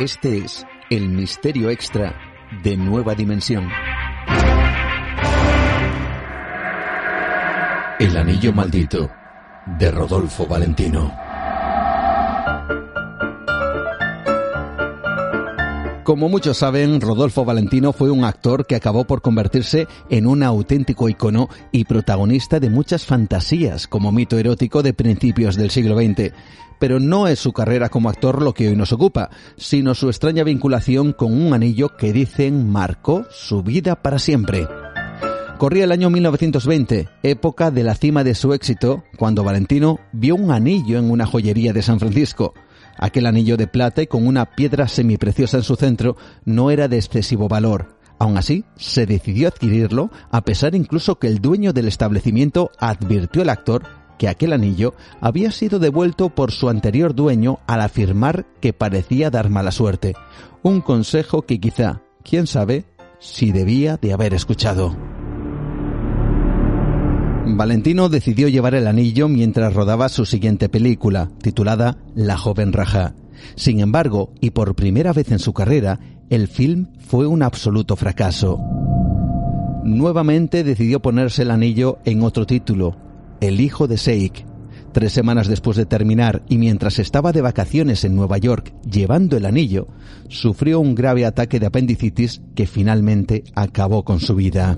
Este es el misterio extra de Nueva Dimensión. El anillo maldito de Rodolfo Valentino. Como muchos saben, Rodolfo Valentino fue un actor que acabó por convertirse en un auténtico icono y protagonista de muchas fantasías como mito erótico de principios del siglo XX. Pero no es su carrera como actor lo que hoy nos ocupa, sino su extraña vinculación con un anillo que dicen marcó su vida para siempre. Corría el año 1920, época de la cima de su éxito, cuando Valentino vio un anillo en una joyería de San Francisco. Aquel anillo de plata y con una piedra semipreciosa en su centro no era de excesivo valor. Aún así, se decidió adquirirlo, a pesar incluso que el dueño del establecimiento advirtió al actor que aquel anillo había sido devuelto por su anterior dueño al afirmar que parecía dar mala suerte. Un consejo que quizá, quién sabe, si debía de haber escuchado. Valentino decidió llevar el anillo mientras rodaba su siguiente película, titulada La joven Raja. Sin embargo, y por primera vez en su carrera, el film fue un absoluto fracaso. Nuevamente decidió ponerse el anillo en otro título, El hijo de Seik. Tres semanas después de terminar y mientras estaba de vacaciones en Nueva York llevando el anillo, sufrió un grave ataque de apendicitis que finalmente acabó con su vida.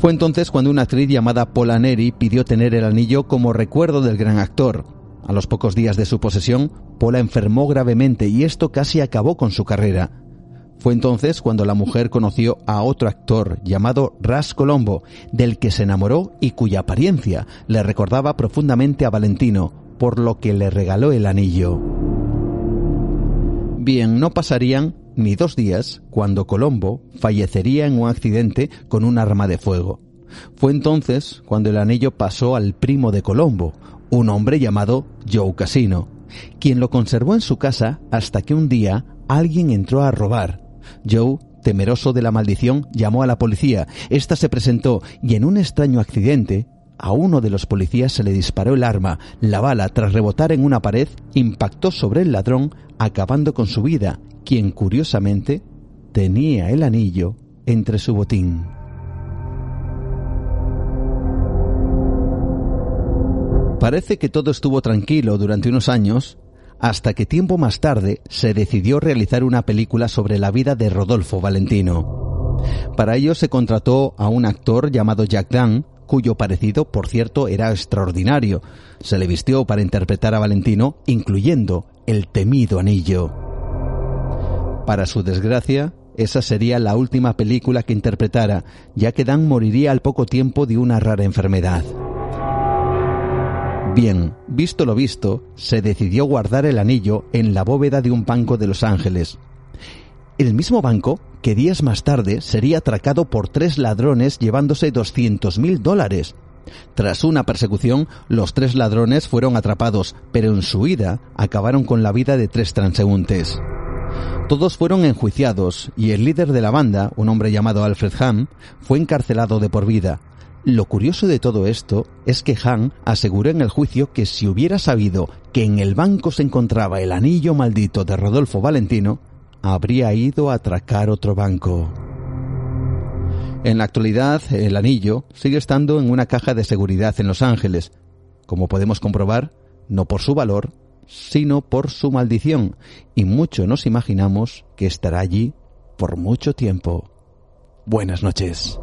Fue entonces cuando una actriz llamada Paula Neri pidió tener el anillo como recuerdo del gran actor. A los pocos días de su posesión, Paula enfermó gravemente y esto casi acabó con su carrera. Fue entonces cuando la mujer conoció a otro actor llamado Ras Colombo, del que se enamoró y cuya apariencia le recordaba profundamente a Valentino, por lo que le regaló el anillo. Bien, no pasarían ni dos días cuando Colombo fallecería en un accidente con un arma de fuego. Fue entonces cuando el anillo pasó al primo de Colombo, un hombre llamado Joe Casino, quien lo conservó en su casa hasta que un día alguien entró a robar. Joe, temeroso de la maldición, llamó a la policía. Esta se presentó y en un extraño accidente a uno de los policías se le disparó el arma. La bala, tras rebotar en una pared, impactó sobre el ladrón, acabando con su vida quien curiosamente tenía el anillo entre su botín. Parece que todo estuvo tranquilo durante unos años, hasta que tiempo más tarde se decidió realizar una película sobre la vida de Rodolfo Valentino. Para ello se contrató a un actor llamado Jack Dunn, cuyo parecido, por cierto, era extraordinario. Se le vistió para interpretar a Valentino, incluyendo el temido anillo. Para su desgracia, esa sería la última película que interpretara, ya que Dan moriría al poco tiempo de una rara enfermedad. Bien, visto lo visto, se decidió guardar el anillo en la bóveda de un banco de Los Ángeles. El mismo banco que días más tarde sería atracado por tres ladrones llevándose 200 mil dólares. Tras una persecución, los tres ladrones fueron atrapados, pero en su huida acabaron con la vida de tres transeúntes. Todos fueron enjuiciados y el líder de la banda, un hombre llamado Alfred Hahn, fue encarcelado de por vida. Lo curioso de todo esto es que Hahn aseguró en el juicio que si hubiera sabido que en el banco se encontraba el anillo maldito de Rodolfo Valentino, habría ido a atracar otro banco. En la actualidad, el anillo sigue estando en una caja de seguridad en Los Ángeles. Como podemos comprobar, no por su valor, sino por su maldición, y mucho nos imaginamos que estará allí por mucho tiempo. Buenas noches.